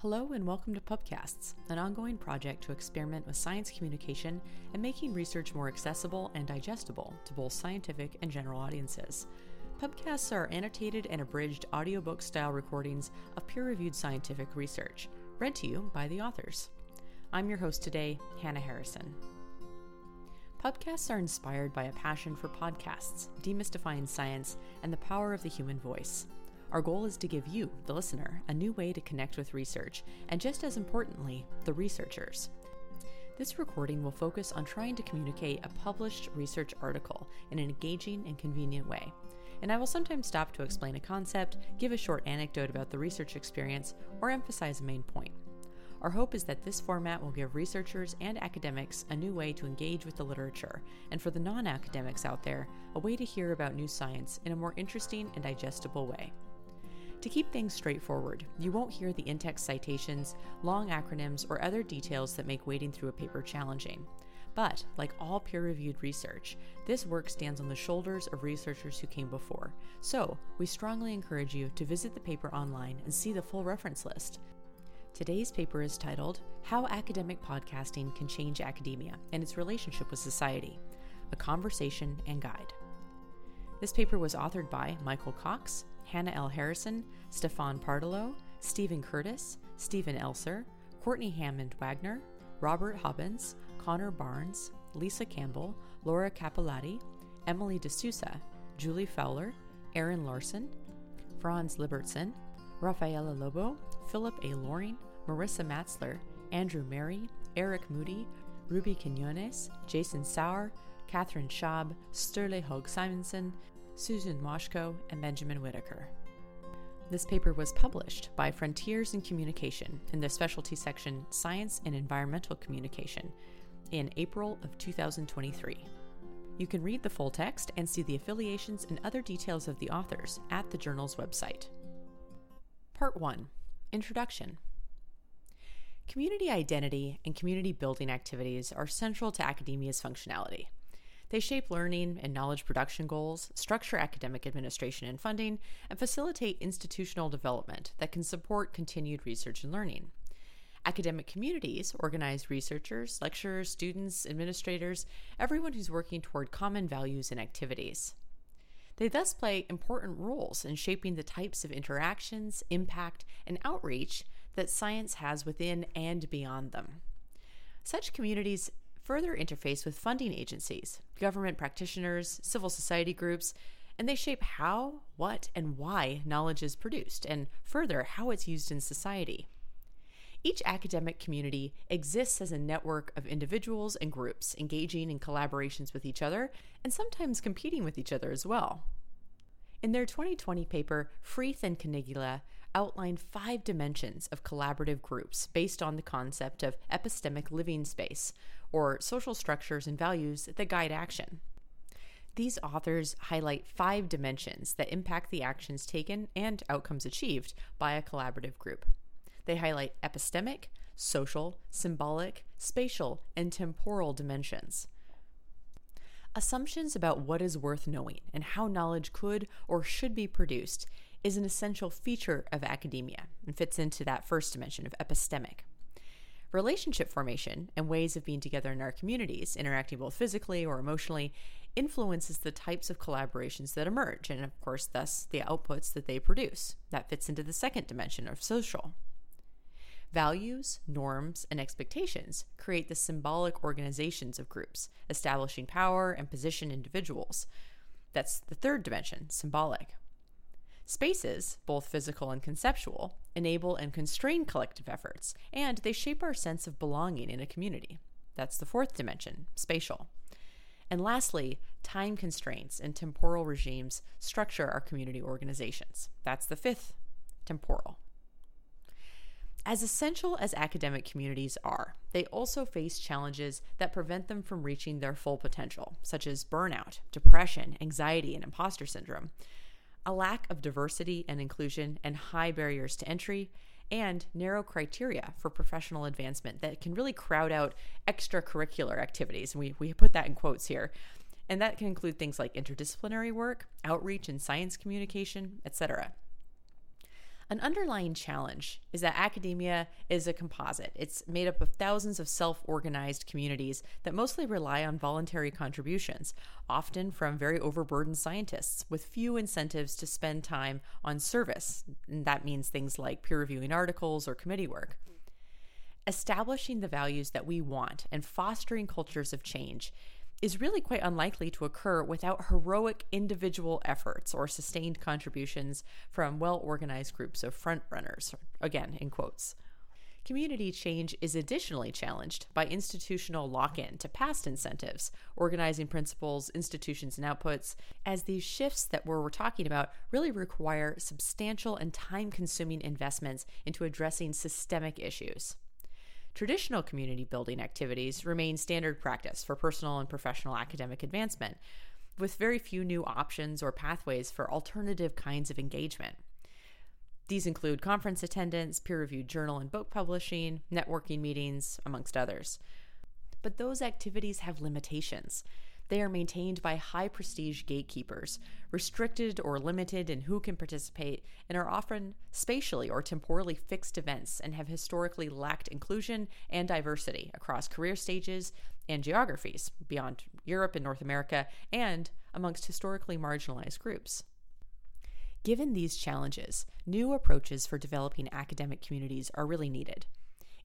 Hello and welcome to Pubcasts, an ongoing project to experiment with science communication and making research more accessible and digestible to both scientific and general audiences. Pubcasts are annotated and abridged audiobook style recordings of peer reviewed scientific research, read to you by the authors. I'm your host today, Hannah Harrison. Pubcasts are inspired by a passion for podcasts, demystifying science, and the power of the human voice. Our goal is to give you, the listener, a new way to connect with research, and just as importantly, the researchers. This recording will focus on trying to communicate a published research article in an engaging and convenient way. And I will sometimes stop to explain a concept, give a short anecdote about the research experience, or emphasize a main point. Our hope is that this format will give researchers and academics a new way to engage with the literature, and for the non academics out there, a way to hear about new science in a more interesting and digestible way. To keep things straightforward, you won't hear the in text citations, long acronyms, or other details that make wading through a paper challenging. But, like all peer reviewed research, this work stands on the shoulders of researchers who came before. So, we strongly encourage you to visit the paper online and see the full reference list. Today's paper is titled How Academic Podcasting Can Change Academia and Its Relationship with Society A Conversation and Guide. This paper was authored by Michael Cox, Hannah L. Harrison, Stefan Partelow, Stephen Curtis, Stephen Elser, Courtney Hammond Wagner, Robert Hobbins, Connor Barnes, Lisa Campbell, Laura Cappelatti, Emily D'Souza, Julie Fowler, Aaron Larson, Franz Libertson, Rafaela Lobo, Philip A. Loring, Marissa Matsler, Andrew Merrie, Eric Moody, Ruby Quinones, Jason Sauer, Catherine Schaub, Sturle Hauge Simonsen, Susan Washko, and Benjamin Whitaker. This paper was published by Frontiers in Communication in the specialty section Science and Environmental Communication in April of 2023. You can read the full text and see the affiliations and other details of the authors at the journal's website. Part 1 Introduction Community identity and community building activities are central to academia's functionality. They shape learning and knowledge production goals, structure academic administration and funding, and facilitate institutional development that can support continued research and learning. Academic communities organize researchers, lecturers, students, administrators, everyone who's working toward common values and activities. They thus play important roles in shaping the types of interactions, impact, and outreach that science has within and beyond them. Such communities further interface with funding agencies, government practitioners, civil society groups, and they shape how, what, and why knowledge is produced, and further, how it's used in society. Each academic community exists as a network of individuals and groups engaging in collaborations with each other and sometimes competing with each other as well. In their 2020 paper, Freeth and Caniglia outline five dimensions of collaborative groups based on the concept of epistemic living space, or social structures and values that guide action. These authors highlight five dimensions that impact the actions taken and outcomes achieved by a collaborative group. They highlight epistemic, social, symbolic, spatial, and temporal dimensions. Assumptions about what is worth knowing and how knowledge could or should be produced is an essential feature of academia and fits into that first dimension of epistemic. Relationship formation and ways of being together in our communities, interacting both physically or emotionally, influences the types of collaborations that emerge, and of course, thus the outputs that they produce. That fits into the second dimension of social. Values, norms, and expectations create the symbolic organizations of groups, establishing power and position individuals. That's the third dimension, symbolic. Spaces, both physical and conceptual, enable and constrain collective efforts, and they shape our sense of belonging in a community. That's the fourth dimension, spatial. And lastly, time constraints and temporal regimes structure our community organizations. That's the fifth, temporal. As essential as academic communities are, they also face challenges that prevent them from reaching their full potential, such as burnout, depression, anxiety, and imposter syndrome a lack of diversity and inclusion and high barriers to entry, and narrow criteria for professional advancement that can really crowd out extracurricular activities. And we, we put that in quotes here. And that can include things like interdisciplinary work, outreach and science communication, etc. An underlying challenge is that academia is a composite. It's made up of thousands of self organized communities that mostly rely on voluntary contributions, often from very overburdened scientists with few incentives to spend time on service. And that means things like peer reviewing articles or committee work. Establishing the values that we want and fostering cultures of change is really quite unlikely to occur without heroic individual efforts or sustained contributions from well organized groups of frontrunners, again, in quotes. Community change is additionally challenged by institutional lock in to past incentives, organizing principles, institutions, and outputs, as these shifts that we're, talking about really require substantial and time consuming investments into addressing systemic issues. Traditional community building activities remain standard practice for personal and professional academic advancement, with very few new options or pathways for alternative kinds of engagement. These include conference attendance, peer reviewed journal and book publishing, networking meetings, amongst others. But those activities have limitations. They are maintained by high prestige gatekeepers, restricted or limited in who can participate, and are often spatially or temporally fixed events and have historically lacked inclusion and diversity across career stages and geographies beyond Europe and North America and amongst historically marginalized groups. Given these challenges, new approaches for developing academic communities are really needed.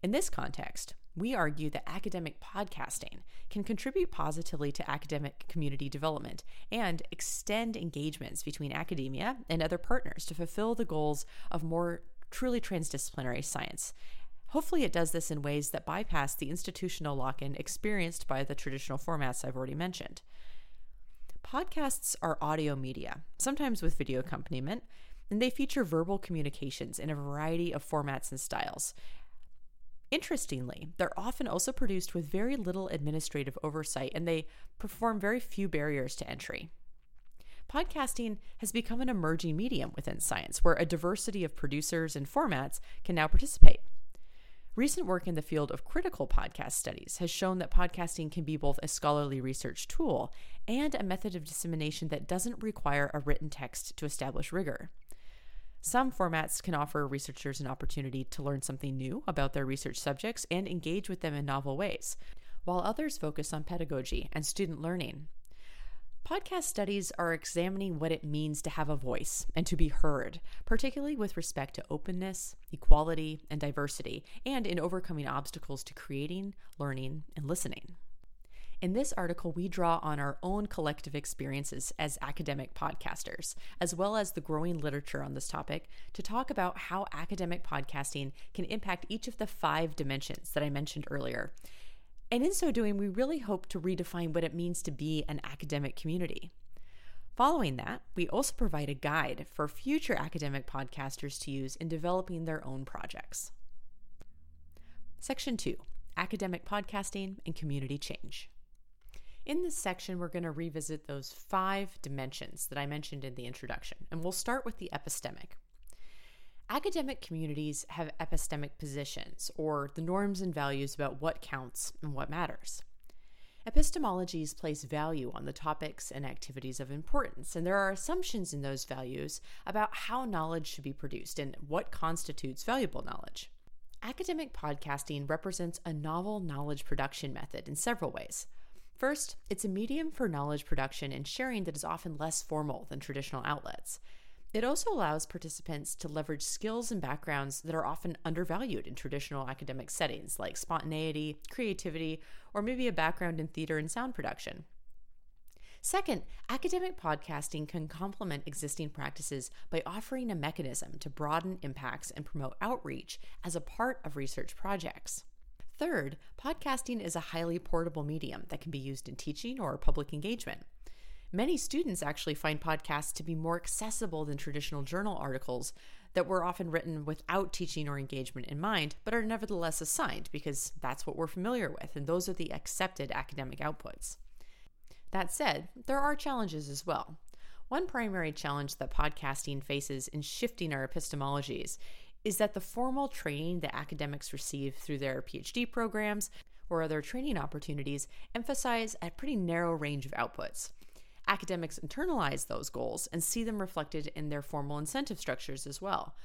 In this context, we argue that academic podcasting can contribute positively to academic community development and extend engagements between academia and other partners to fulfill the goals of more truly transdisciplinary science. Hopefully, it does this in ways that bypass the institutional lock in experienced by the traditional formats I've already mentioned. Podcasts are audio media, sometimes with video accompaniment, and they feature verbal communications in a variety of formats and styles. Interestingly, they're often also produced with very little administrative oversight and they perform very few barriers to entry. Podcasting has become an emerging medium within science where a diversity of producers and formats can now participate. Recent work in the field of critical podcast studies has shown that podcasting can be both a scholarly research tool and a method of dissemination that doesn't require a written text to establish rigor. Some formats can offer researchers an opportunity to learn something new about their research subjects and engage with them in novel ways, while others focus on pedagogy and student learning. Podcast studies are examining what it means to have a voice and to be heard, particularly with respect to openness, equality, and diversity, and in overcoming obstacles to creating, learning, and listening. In this article, we draw on our own collective experiences as academic podcasters, as well as the growing literature on this topic, to talk about how academic podcasting can impact each of the five dimensions that I mentioned earlier. And in so doing, we really hope to redefine what it means to be an academic community. Following that, we also provide a guide for future academic podcasters to use in developing their own projects. Section 2 Academic Podcasting and Community Change. In this section, we're going to revisit those five dimensions that I mentioned in the introduction, and we'll start with the epistemic. Academic communities have epistemic positions, or the norms and values about what counts and what matters. Epistemologies place value on the topics and activities of importance, and there are assumptions in those values about how knowledge should be produced and what constitutes valuable knowledge. Academic podcasting represents a novel knowledge production method in several ways. First, it's a medium for knowledge production and sharing that is often less formal than traditional outlets. It also allows participants to leverage skills and backgrounds that are often undervalued in traditional academic settings, like spontaneity, creativity, or maybe a background in theater and sound production. Second, academic podcasting can complement existing practices by offering a mechanism to broaden impacts and promote outreach as a part of research projects. Third, podcasting is a highly portable medium that can be used in teaching or public engagement. Many students actually find podcasts to be more accessible than traditional journal articles that were often written without teaching or engagement in mind, but are nevertheless assigned because that's what we're familiar with, and those are the accepted academic outputs. That said, there are challenges as well. One primary challenge that podcasting faces in shifting our epistemologies is that the formal training that academics receive through their PhD programs or other training opportunities emphasize a pretty narrow range of outputs. Academics internalize those goals and see them reflected in their formal incentive structures as well.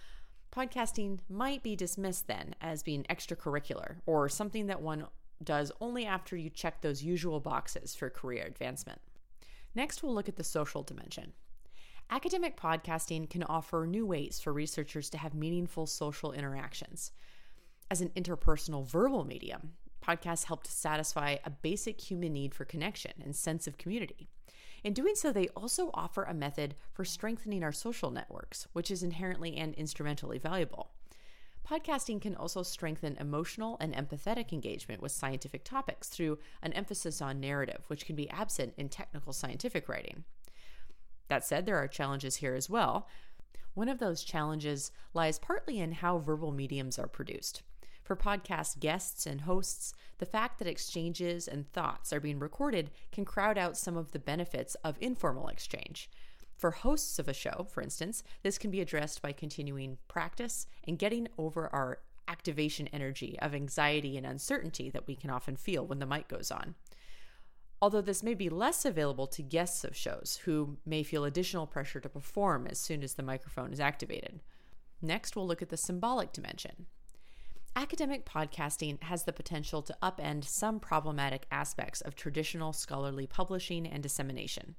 Podcasting might be dismissed then as being extracurricular or something that one does only after you check those usual boxes for career advancement. Next, we'll look at the social dimension. Academic podcasting can offer new ways for researchers to have meaningful social interactions. As an interpersonal verbal medium, podcasts help to satisfy a basic human need for connection and sense of community. In doing so, they also offer a method for strengthening our social networks, which is inherently and instrumentally valuable. Podcasting can also strengthen emotional and empathetic engagement with scientific topics through an emphasis on narrative, which can be absent in technical scientific writing. That said, there are challenges here as well. One of those challenges lies partly in how verbal mediums are produced. For podcast guests and hosts, the fact that exchanges and thoughts are being recorded can crowd out some of the benefits of informal exchange. For hosts of a show, for instance, this can be addressed by continuing practice and getting over our activation energy of anxiety and uncertainty that we can often feel when the mic goes on. Although this may be less available to guests of shows who may feel additional pressure to perform as soon as the microphone is activated. Next, we'll look at the symbolic dimension. Academic podcasting has the potential to upend some problematic aspects of traditional scholarly publishing and dissemination.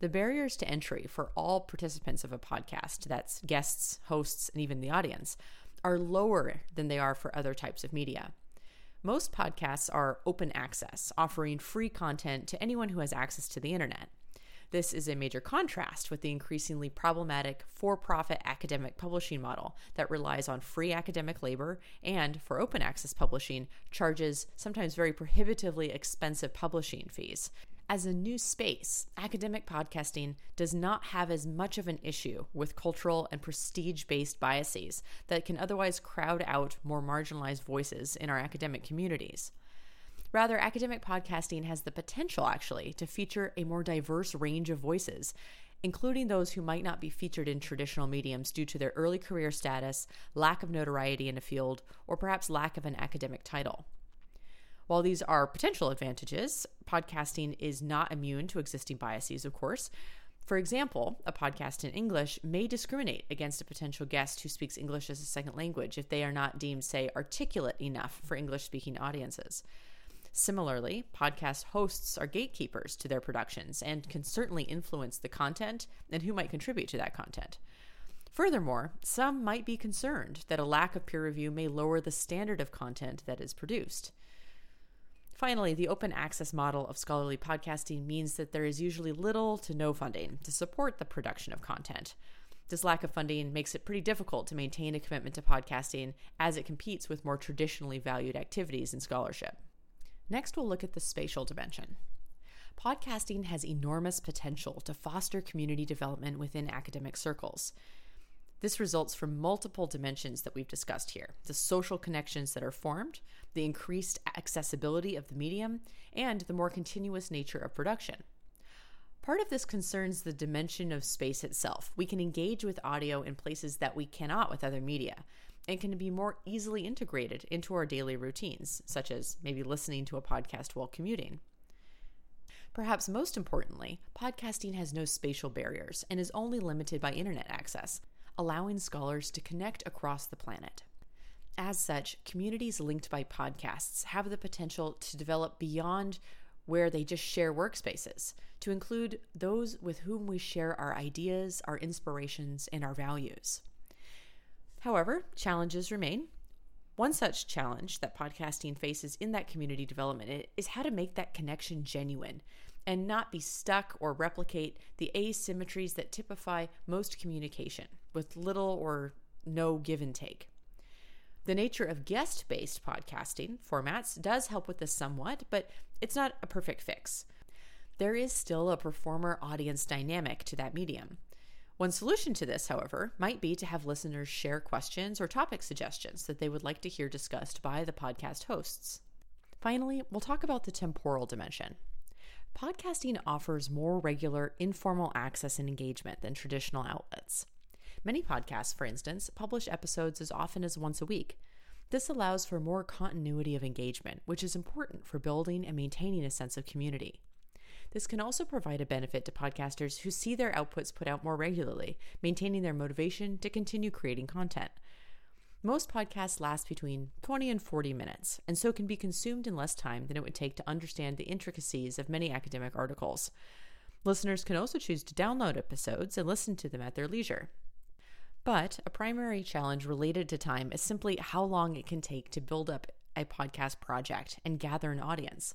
The barriers to entry for all participants of a podcast, that's guests, hosts, and even the audience, are lower than they are for other types of media. Most podcasts are open access, offering free content to anyone who has access to the internet. This is a major contrast with the increasingly problematic for profit academic publishing model that relies on free academic labor and, for open access publishing, charges sometimes very prohibitively expensive publishing fees. As a new space, academic podcasting does not have as much of an issue with cultural and prestige based biases that can otherwise crowd out more marginalized voices in our academic communities. Rather, academic podcasting has the potential, actually, to feature a more diverse range of voices, including those who might not be featured in traditional mediums due to their early career status, lack of notoriety in a field, or perhaps lack of an academic title. While these are potential advantages, podcasting is not immune to existing biases, of course. For example, a podcast in English may discriminate against a potential guest who speaks English as a second language if they are not deemed, say, articulate enough for English speaking audiences. Similarly, podcast hosts are gatekeepers to their productions and can certainly influence the content and who might contribute to that content. Furthermore, some might be concerned that a lack of peer review may lower the standard of content that is produced. Finally, the open access model of scholarly podcasting means that there is usually little to no funding to support the production of content. This lack of funding makes it pretty difficult to maintain a commitment to podcasting as it competes with more traditionally valued activities in scholarship. Next, we'll look at the spatial dimension. Podcasting has enormous potential to foster community development within academic circles. This results from multiple dimensions that we've discussed here the social connections that are formed, the increased accessibility of the medium, and the more continuous nature of production. Part of this concerns the dimension of space itself. We can engage with audio in places that we cannot with other media, and can be more easily integrated into our daily routines, such as maybe listening to a podcast while commuting. Perhaps most importantly, podcasting has no spatial barriers and is only limited by internet access, allowing scholars to connect across the planet. As such, communities linked by podcasts have the potential to develop beyond where they just share workspaces, to include those with whom we share our ideas, our inspirations, and our values. However, challenges remain. One such challenge that podcasting faces in that community development is how to make that connection genuine and not be stuck or replicate the asymmetries that typify most communication with little or no give and take. The nature of guest based podcasting formats does help with this somewhat, but it's not a perfect fix. There is still a performer audience dynamic to that medium. One solution to this, however, might be to have listeners share questions or topic suggestions that they would like to hear discussed by the podcast hosts. Finally, we'll talk about the temporal dimension. Podcasting offers more regular, informal access and engagement than traditional outlets. Many podcasts, for instance, publish episodes as often as once a week. This allows for more continuity of engagement, which is important for building and maintaining a sense of community. This can also provide a benefit to podcasters who see their outputs put out more regularly, maintaining their motivation to continue creating content. Most podcasts last between 20 and 40 minutes, and so can be consumed in less time than it would take to understand the intricacies of many academic articles. Listeners can also choose to download episodes and listen to them at their leisure. But a primary challenge related to time is simply how long it can take to build up a podcast project and gather an audience.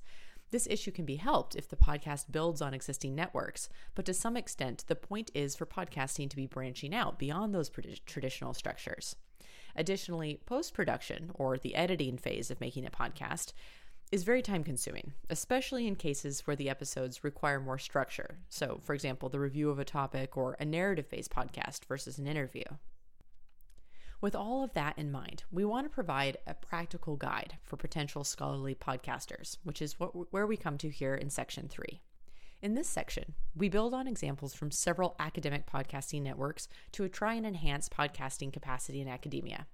This issue can be helped if the podcast builds on existing networks, but to some extent, the point is for podcasting to be branching out beyond those traditional structures. Additionally, post production, or the editing phase of making a podcast, is very time consuming, especially in cases where the episodes require more structure. So, for example, the review of a topic or a narrative based podcast versus an interview. With all of that in mind, we want to provide a practical guide for potential scholarly podcasters, which is what, where we come to here in section three. In this section, we build on examples from several academic podcasting networks to try and enhance podcasting capacity in academia.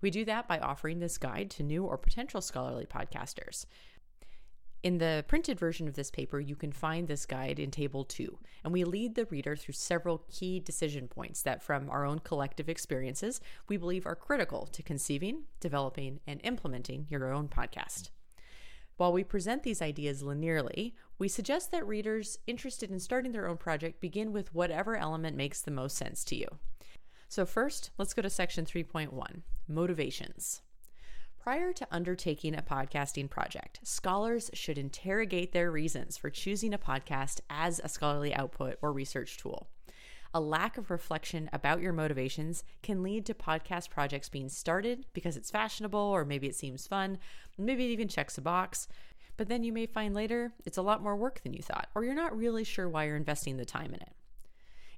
We do that by offering this guide to new or potential scholarly podcasters. In the printed version of this paper, you can find this guide in Table 2, and we lead the reader through several key decision points that, from our own collective experiences, we believe are critical to conceiving, developing, and implementing your own podcast. While we present these ideas linearly, we suggest that readers interested in starting their own project begin with whatever element makes the most sense to you. So, first, let's go to section 3.1 Motivations. Prior to undertaking a podcasting project, scholars should interrogate their reasons for choosing a podcast as a scholarly output or research tool. A lack of reflection about your motivations can lead to podcast projects being started because it's fashionable or maybe it seems fun, maybe it even checks a box. But then you may find later it's a lot more work than you thought, or you're not really sure why you're investing the time in it.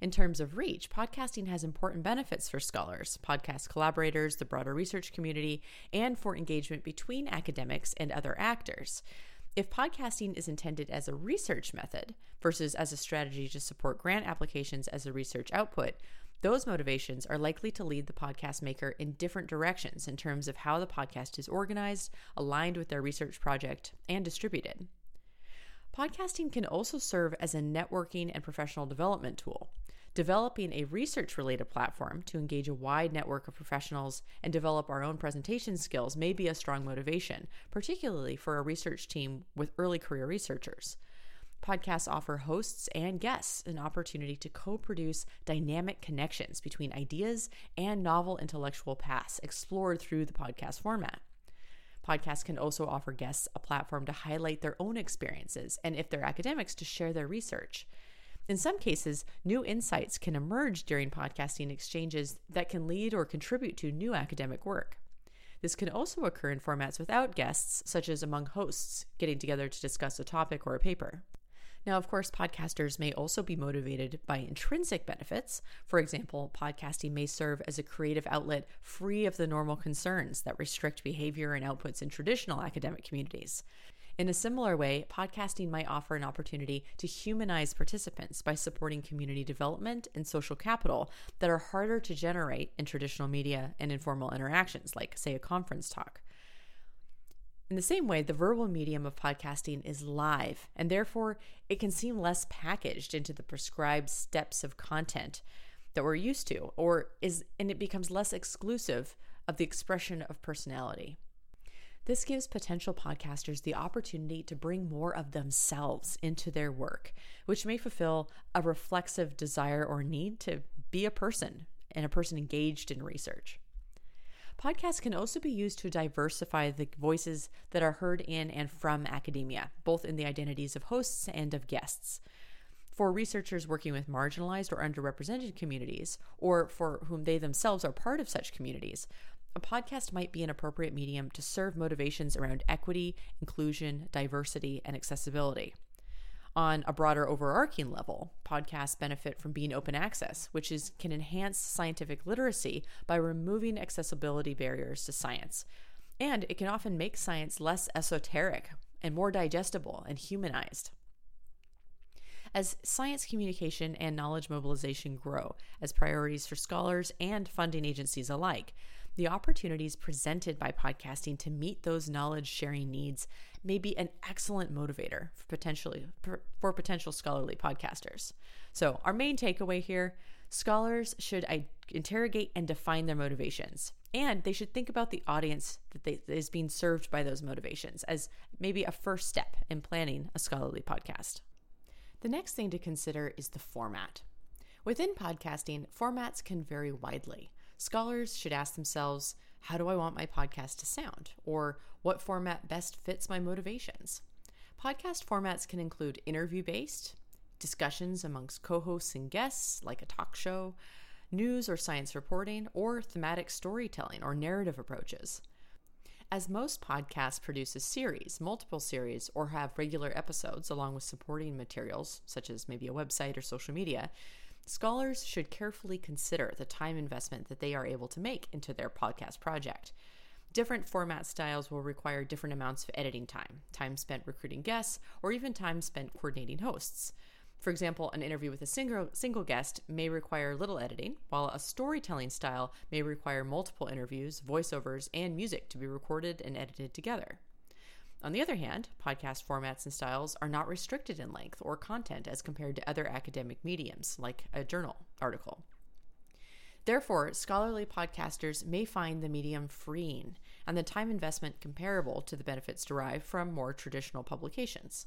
In terms of reach, podcasting has important benefits for scholars, podcast collaborators, the broader research community, and for engagement between academics and other actors. If podcasting is intended as a research method versus as a strategy to support grant applications as a research output, those motivations are likely to lead the podcast maker in different directions in terms of how the podcast is organized, aligned with their research project, and distributed. Podcasting can also serve as a networking and professional development tool. Developing a research related platform to engage a wide network of professionals and develop our own presentation skills may be a strong motivation, particularly for a research team with early career researchers. Podcasts offer hosts and guests an opportunity to co produce dynamic connections between ideas and novel intellectual paths explored through the podcast format. Podcasts can also offer guests a platform to highlight their own experiences and, if they're academics, to share their research. In some cases, new insights can emerge during podcasting exchanges that can lead or contribute to new academic work. This can also occur in formats without guests, such as among hosts getting together to discuss a topic or a paper. Now, of course, podcasters may also be motivated by intrinsic benefits. For example, podcasting may serve as a creative outlet free of the normal concerns that restrict behavior and outputs in traditional academic communities. In a similar way, podcasting might offer an opportunity to humanize participants by supporting community development and social capital that are harder to generate in traditional media and informal interactions, like, say, a conference talk. In the same way, the verbal medium of podcasting is live, and therefore it can seem less packaged into the prescribed steps of content that we're used to, or is and it becomes less exclusive of the expression of personality. This gives potential podcasters the opportunity to bring more of themselves into their work, which may fulfill a reflexive desire or need to be a person and a person engaged in research. Podcasts can also be used to diversify the voices that are heard in and from academia, both in the identities of hosts and of guests. For researchers working with marginalized or underrepresented communities, or for whom they themselves are part of such communities, a podcast might be an appropriate medium to serve motivations around equity, inclusion, diversity, and accessibility. On a broader overarching level, podcasts benefit from being open access, which is, can enhance scientific literacy by removing accessibility barriers to science. And it can often make science less esoteric and more digestible and humanized. As science communication and knowledge mobilization grow as priorities for scholars and funding agencies alike, the opportunities presented by podcasting to meet those knowledge sharing needs may be an excellent motivator for potentially for potential scholarly podcasters. So, our main takeaway here, scholars should interrogate and define their motivations. And they should think about the audience that, they, that is being served by those motivations as maybe a first step in planning a scholarly podcast. The next thing to consider is the format. Within podcasting, formats can vary widely. Scholars should ask themselves, how do I want my podcast to sound? Or what format best fits my motivations? Podcast formats can include interview based, discussions amongst co hosts and guests, like a talk show, news or science reporting, or thematic storytelling or narrative approaches. As most podcasts produce a series, multiple series, or have regular episodes along with supporting materials, such as maybe a website or social media, scholars should carefully consider the time investment that they are able to make into their podcast project. Different format styles will require different amounts of editing time, time spent recruiting guests, or even time spent coordinating hosts. For example, an interview with a single, single guest may require little editing, while a storytelling style may require multiple interviews, voiceovers, and music to be recorded and edited together. On the other hand, podcast formats and styles are not restricted in length or content as compared to other academic mediums, like a journal article. Therefore, scholarly podcasters may find the medium freeing and the time investment comparable to the benefits derived from more traditional publications.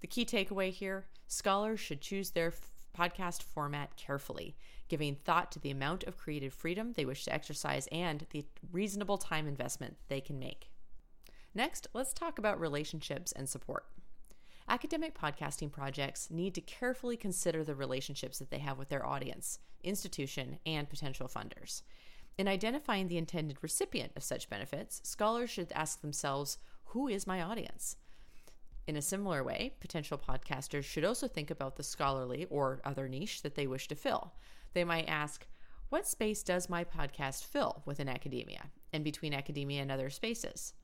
The key takeaway here scholars should choose their f- podcast format carefully, giving thought to the amount of creative freedom they wish to exercise and the reasonable time investment they can make. Next, let's talk about relationships and support. Academic podcasting projects need to carefully consider the relationships that they have with their audience, institution, and potential funders. In identifying the intended recipient of such benefits, scholars should ask themselves who is my audience? In a similar way, potential podcasters should also think about the scholarly or other niche that they wish to fill. They might ask, What space does my podcast fill within academia and between academia and other spaces?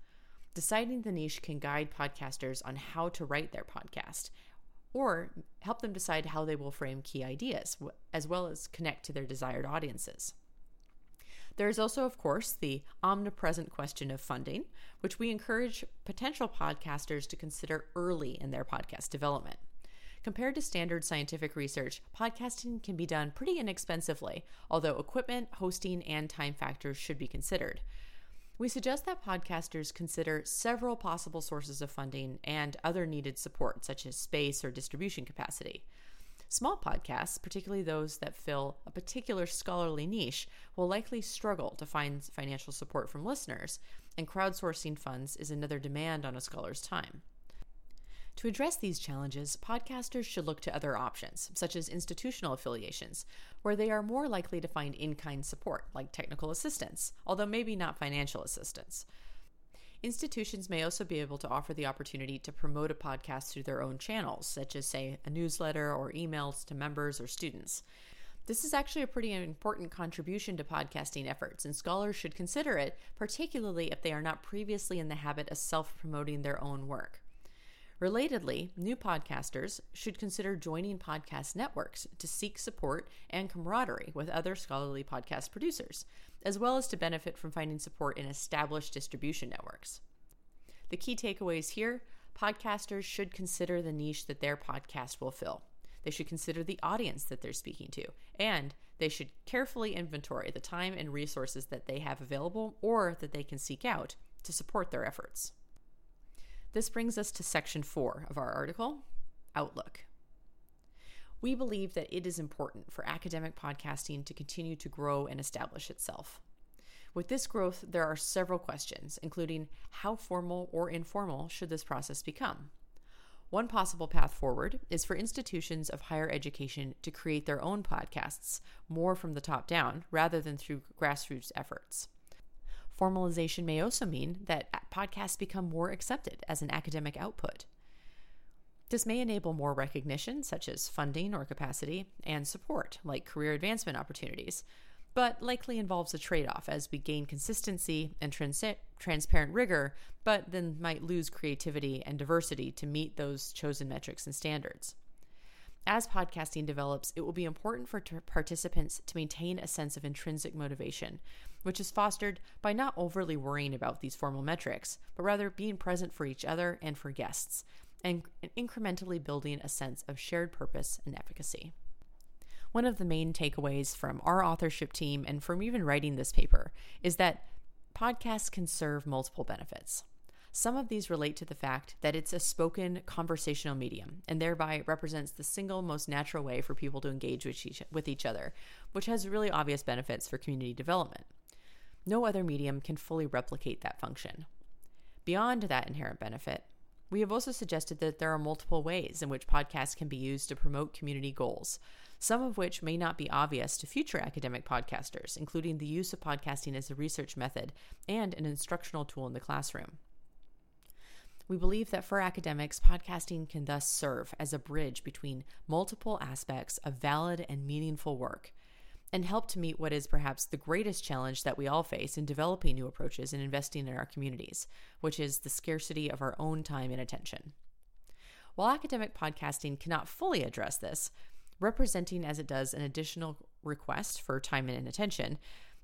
Deciding the niche can guide podcasters on how to write their podcast or help them decide how they will frame key ideas, as well as connect to their desired audiences. There is also, of course, the omnipresent question of funding, which we encourage potential podcasters to consider early in their podcast development. Compared to standard scientific research, podcasting can be done pretty inexpensively, although equipment, hosting, and time factors should be considered. We suggest that podcasters consider several possible sources of funding and other needed support, such as space or distribution capacity. Small podcasts, particularly those that fill a particular scholarly niche, will likely struggle to find financial support from listeners, and crowdsourcing funds is another demand on a scholar's time. To address these challenges, podcasters should look to other options, such as institutional affiliations, where they are more likely to find in kind support, like technical assistance, although maybe not financial assistance. Institutions may also be able to offer the opportunity to promote a podcast through their own channels, such as, say, a newsletter or emails to members or students. This is actually a pretty important contribution to podcasting efforts, and scholars should consider it, particularly if they are not previously in the habit of self promoting their own work. Relatedly, new podcasters should consider joining podcast networks to seek support and camaraderie with other scholarly podcast producers, as well as to benefit from finding support in established distribution networks. The key takeaways here podcasters should consider the niche that their podcast will fill. They should consider the audience that they're speaking to, and they should carefully inventory the time and resources that they have available or that they can seek out to support their efforts. This brings us to section four of our article Outlook. We believe that it is important for academic podcasting to continue to grow and establish itself. With this growth, there are several questions, including how formal or informal should this process become? One possible path forward is for institutions of higher education to create their own podcasts more from the top down rather than through grassroots efforts. Formalization may also mean that podcasts become more accepted as an academic output. This may enable more recognition, such as funding or capacity, and support, like career advancement opportunities, but likely involves a trade off as we gain consistency and trans- transparent rigor, but then might lose creativity and diversity to meet those chosen metrics and standards. As podcasting develops, it will be important for t- participants to maintain a sense of intrinsic motivation, which is fostered by not overly worrying about these formal metrics, but rather being present for each other and for guests, and incrementally building a sense of shared purpose and efficacy. One of the main takeaways from our authorship team and from even writing this paper is that podcasts can serve multiple benefits. Some of these relate to the fact that it's a spoken conversational medium and thereby represents the single most natural way for people to engage with each, with each other, which has really obvious benefits for community development. No other medium can fully replicate that function. Beyond that inherent benefit, we have also suggested that there are multiple ways in which podcasts can be used to promote community goals, some of which may not be obvious to future academic podcasters, including the use of podcasting as a research method and an instructional tool in the classroom. We believe that for academics, podcasting can thus serve as a bridge between multiple aspects of valid and meaningful work and help to meet what is perhaps the greatest challenge that we all face in developing new approaches and investing in our communities, which is the scarcity of our own time and attention. While academic podcasting cannot fully address this, representing as it does an additional request for time and attention,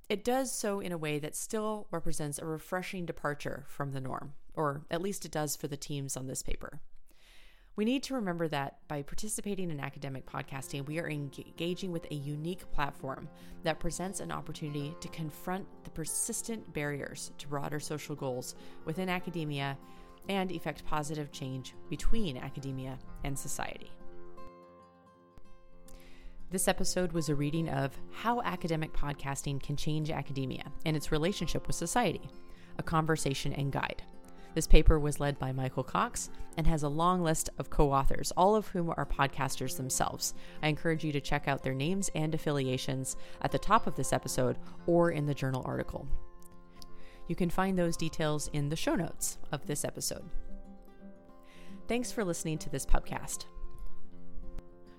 it does so in a way that still represents a refreshing departure from the norm, or at least it does for the teams on this paper. We need to remember that by participating in academic podcasting, we are engaging with a unique platform that presents an opportunity to confront the persistent barriers to broader social goals within academia and effect positive change between academia and society. This episode was a reading of How Academic Podcasting Can Change Academia and Its Relationship with Society, a conversation and guide. This paper was led by Michael Cox and has a long list of co authors, all of whom are podcasters themselves. I encourage you to check out their names and affiliations at the top of this episode or in the journal article. You can find those details in the show notes of this episode. Thanks for listening to this pubcast.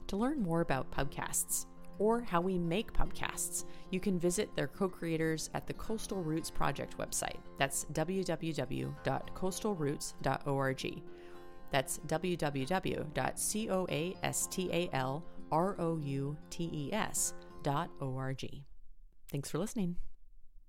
To learn more about pubcasts or how we make pubcasts, you can visit their co creators at the Coastal Routes Project website. That's www.coastalroutes.org. That's www.coastalroutes.org. Thanks for listening.